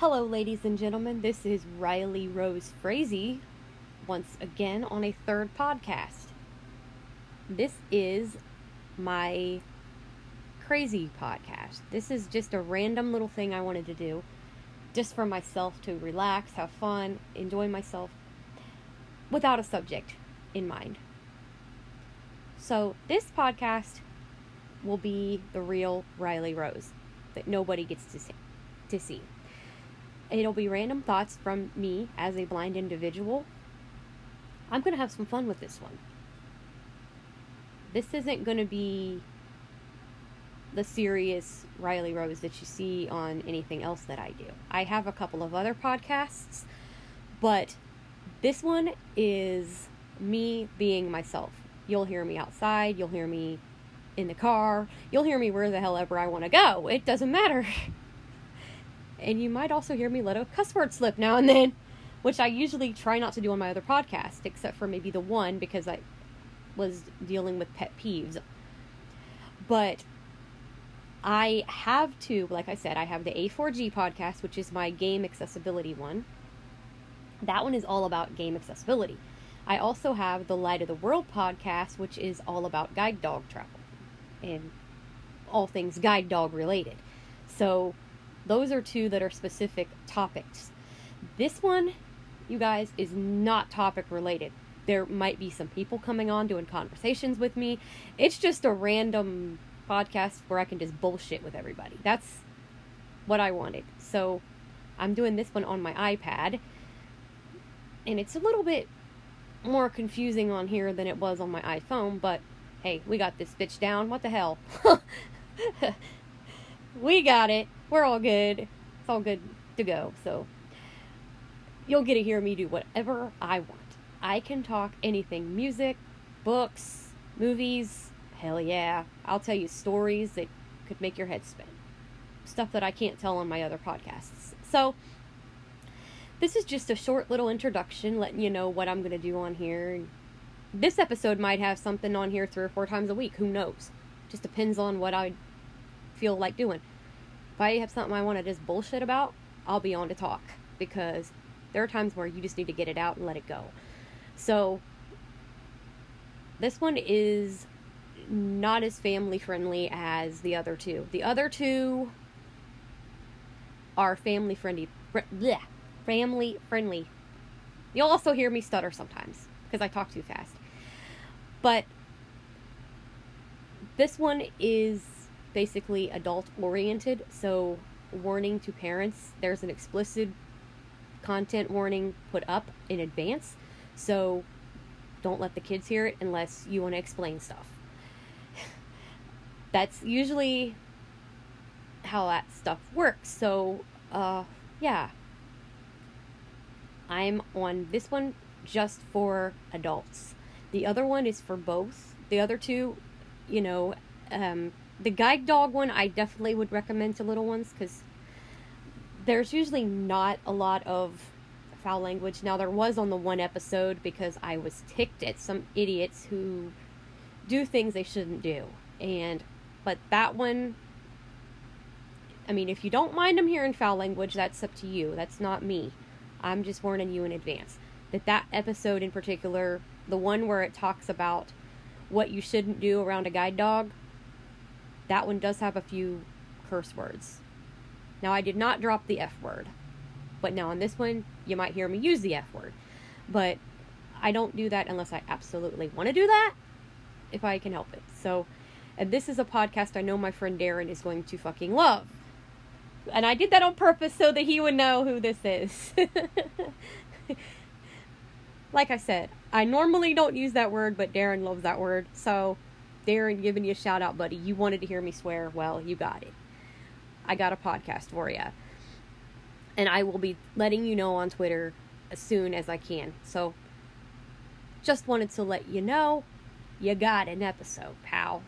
Hello, ladies and gentlemen. This is Riley Rose Frazee once again on a third podcast. This is my crazy podcast. This is just a random little thing I wanted to do just for myself to relax, have fun, enjoy myself without a subject in mind. So, this podcast will be the real Riley Rose that nobody gets to see. To see. It'll be random thoughts from me as a blind individual. I'm going to have some fun with this one. This isn't going to be the serious Riley Rose that you see on anything else that I do. I have a couple of other podcasts, but this one is me being myself. You'll hear me outside, you'll hear me in the car, you'll hear me where the hell ever I want to go. It doesn't matter. and you might also hear me let a cuss word slip now and then, which I usually try not to do on my other podcast, except for maybe the one because I was dealing with pet peeves. But I have two, like I said, I have the A4G podcast, which is my game accessibility one. That one is all about game accessibility. I also have the Light of the World podcast, which is all about guide dog travel and all things guide dog related. So, those are two that are specific topics. This one, you guys, is not topic related. There might be some people coming on doing conversations with me. It's just a random podcast where I can just bullshit with everybody. That's what I wanted. So, I'm doing this one on my iPad. And it's a little bit more confusing on here than it was on my iPhone, but hey, we got this bitch down. What the hell? we got it. We're all good. It's all good to go. So you'll get to hear me do whatever I want. I can talk anything music, books, movies. Hell yeah. I'll tell you stories that could make your head spin. Stuff that I can't tell on my other podcasts. So, this is just a short little introduction, letting you know what I'm going to do on here. This episode might have something on here three or four times a week. Who knows? Just depends on what I feel like doing. If I have something I want to just bullshit about, I'll be on to talk because there are times where you just need to get it out and let it go. So, this one is not as family friendly as the other two. The other two are family friendly. Bleh, family friendly. You'll also hear me stutter sometimes because I talk too fast. But this one is basically adult oriented, so warning to parents there's an explicit content warning put up in advance. So don't let the kids hear it unless you want to explain stuff. That's usually how that stuff works. So, uh, yeah, I'm on this one just for adults. The other one is for both. The other two, you know, um, the guide dog one I definitely would recommend to little ones because there's usually not a lot of foul language. Now, there was on the one episode because I was ticked at some idiots who do things they shouldn't do. And, but that one, I mean, if you don't mind them hearing foul language, that's up to you. That's not me. I'm just warning you in advance that that episode in particular, the one where it talks about what you shouldn't do around a guide dog, that one does have a few curse words. Now, I did not drop the F word, but now on this one, you might hear me use the F word. But I don't do that unless I absolutely want to do that, if I can help it. So, and this is a podcast I know my friend Darren is going to fucking love and I did that on purpose so that he would know who this is. like I said, I normally don't use that word, but Darren loves that word. So, Darren, giving you a shout out, buddy. You wanted to hear me swear. Well, you got it. I got a podcast for you. And I will be letting you know on Twitter as soon as I can. So, just wanted to let you know you got an episode, pal.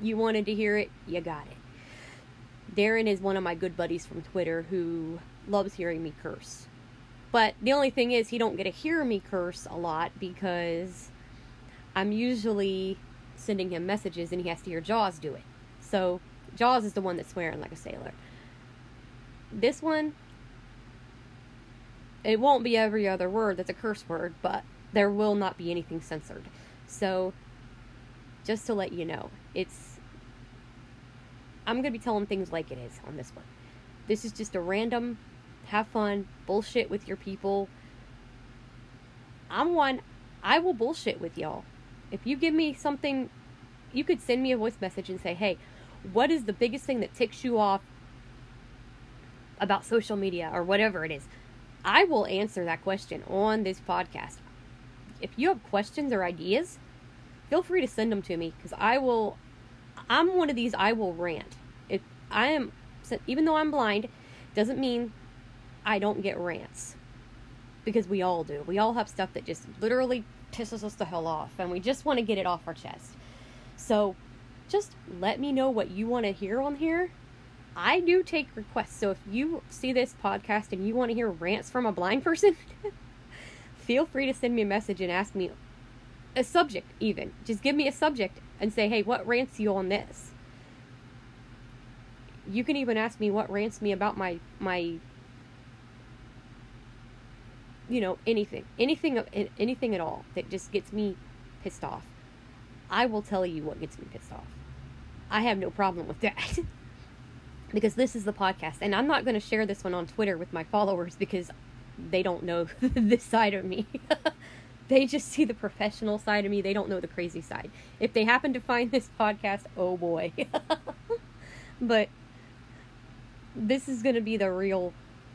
You wanted to hear it, you got it. Darren is one of my good buddies from Twitter who loves hearing me curse. But the only thing is, he don't get to hear me curse a lot because I'm usually sending him messages and he has to hear Jaws do it. So Jaws is the one that's swearing like a sailor. This one, it won't be every other word that's a curse word, but there will not be anything censored. So, just to let you know, it's. I'm going to be telling things like it is on this one. This is just a random, have fun, bullshit with your people. I'm one, I will bullshit with y'all. If you give me something, you could send me a voice message and say, hey, what is the biggest thing that ticks you off about social media or whatever it is? I will answer that question on this podcast. If you have questions or ideas, feel free to send them to me because I will. I'm one of these. I will rant. If I am, even though I'm blind, doesn't mean I don't get rants because we all do. We all have stuff that just literally pisses us the hell off, and we just want to get it off our chest. So, just let me know what you want to hear on here. I do take requests. So if you see this podcast and you want to hear rants from a blind person, feel free to send me a message and ask me a subject, even. Just give me a subject and say, hey, what rants you on this? You can even ask me what rants me about my, my, you know, anything, anything, anything at all that just gets me pissed off. I will tell you what gets me pissed off. I have no problem with that. because this is the podcast. And I'm not going to share this one on Twitter with my followers because they don't know this side of me. they just see the professional side of me. They don't know the crazy side. If they happen to find this podcast, oh boy. but this is going to be the real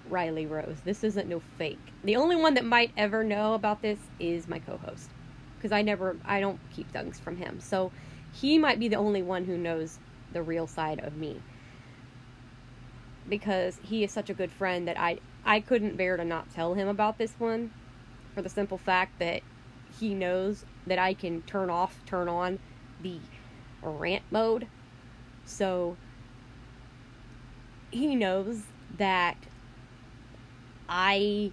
Riley Rose. This isn't no fake. The only one that might ever know about this is my co-host because I never I don't keep things from him. So he might be the only one who knows the real side of me because he is such a good friend that I I couldn't bear to not tell him about this one for the simple fact that he knows that I can turn off, turn on the rant mode. So he knows that I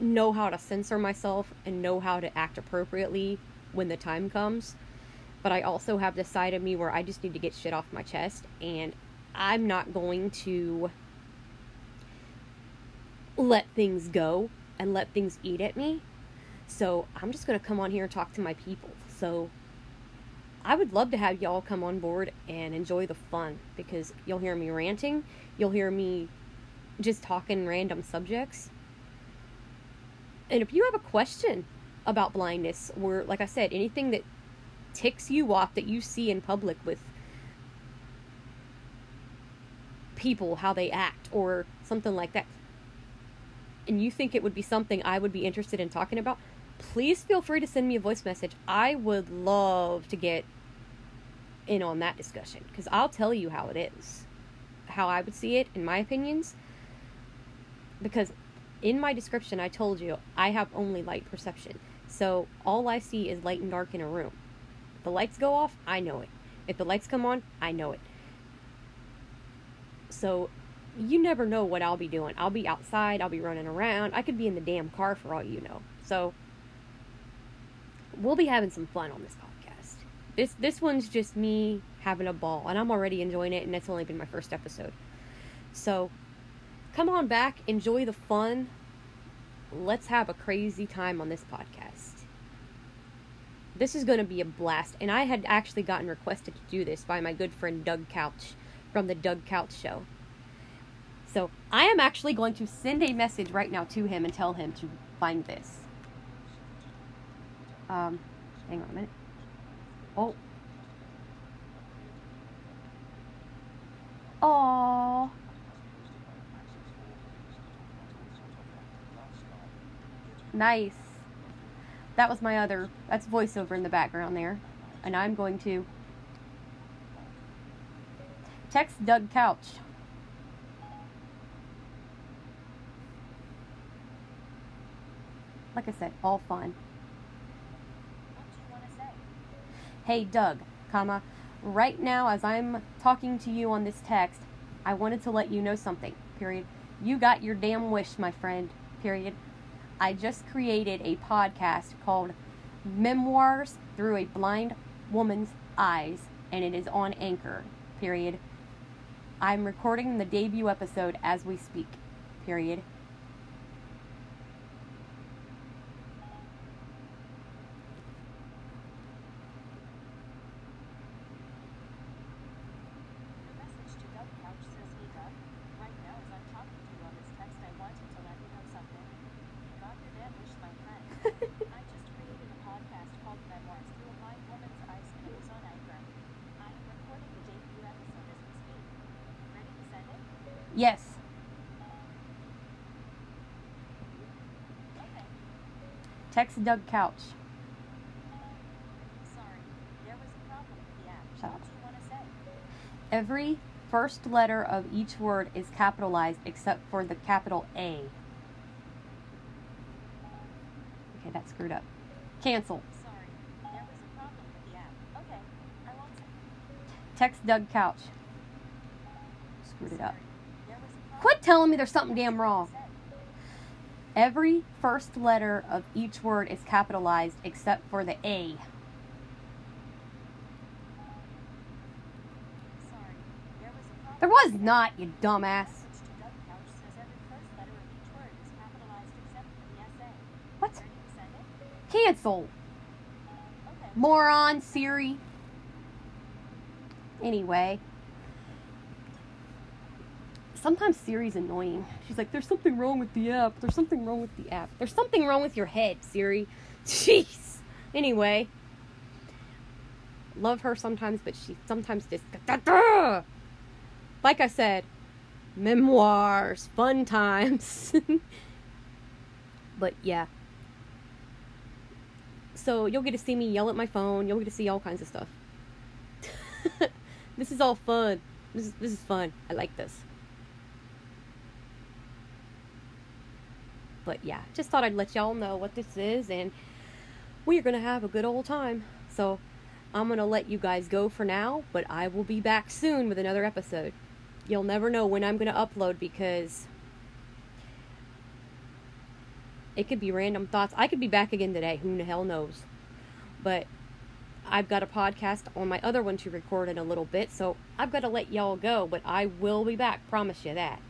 know how to censor myself and know how to act appropriately when the time comes. But I also have this side of me where I just need to get shit off my chest and I'm not going to let things go and let things eat at me. So I'm just going to come on here and talk to my people. So I would love to have y'all come on board and enjoy the fun because you'll hear me ranting, you'll hear me just talking random subjects. And if you have a question about blindness or like I said, anything that ticks you off that you see in public with people how they act or something like that and you think it would be something I would be interested in talking about, please feel free to send me a voice message. I would love to get in on that discussion because I'll tell you how it is, how I would see it, in my opinions. Because in my description, I told you I have only light perception. So all I see is light and dark in a room. If the lights go off, I know it. If the lights come on, I know it. So you never know what I'll be doing. I'll be outside, I'll be running around. I could be in the damn car for all you know. So we'll be having some fun on this podcast. This this one's just me having a ball and I'm already enjoying it and it's only been my first episode. So come on back, enjoy the fun. Let's have a crazy time on this podcast. This is going to be a blast and I had actually gotten requested to do this by my good friend Doug Couch from the Doug Couch Show. So I am actually going to send a message right now to him and tell him to find this. Um, hang on a minute. Oh. Oh. Nice. That was my other, that's voiceover in the background there. And I'm going to Text Doug Couch. Like I said, all fun. Hey Doug, comma, right now as I'm talking to you on this text, I wanted to let you know something. Period. You got your damn wish, my friend. Period. I just created a podcast called Memoirs Through a Blind Woman's Eyes, and it is on Anchor. Period. I'm recording the debut episode as we speak. Period. Yes. Text Doug Couch. Sorry, there was a problem? Every first letter of each word is capitalized except for the capital A. Okay, that's screwed up. Cancel. Sorry, there was a problem with the app. Okay, I. Text Doug Couch. Screwed it up. Sorry, there was a problem Quit telling me there's something damn wrong. Every first letter of each word is capitalized except for the A. there was not, you dumbass. What? Cancel. Moron, Siri. Anyway. Sometimes Siri's annoying. She's like, there's something wrong with the app. There's something wrong with the app. There's something wrong with your head, Siri. Jeez. Anyway. Love her sometimes, but she sometimes just. Like I said, memoirs, fun times. but yeah. So you'll get to see me yell at my phone. You'll get to see all kinds of stuff. this is all fun. This is, this is fun. I like this. But yeah, just thought I'd let y'all know what this is, and we are going to have a good old time. So I'm to let you guys go for now, but I will be back soon with another episode. You'll never know when I'm to upload because it could be random thoughts. I could be back again today. Who the hell knows? But I've got a podcast on my other one to record in a little bit, so I've got to let y'all go, but I will be back. Promise you that.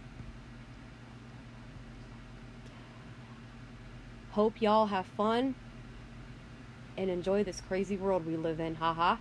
Hope y'all have fun and enjoy this crazy world we live in. Haha.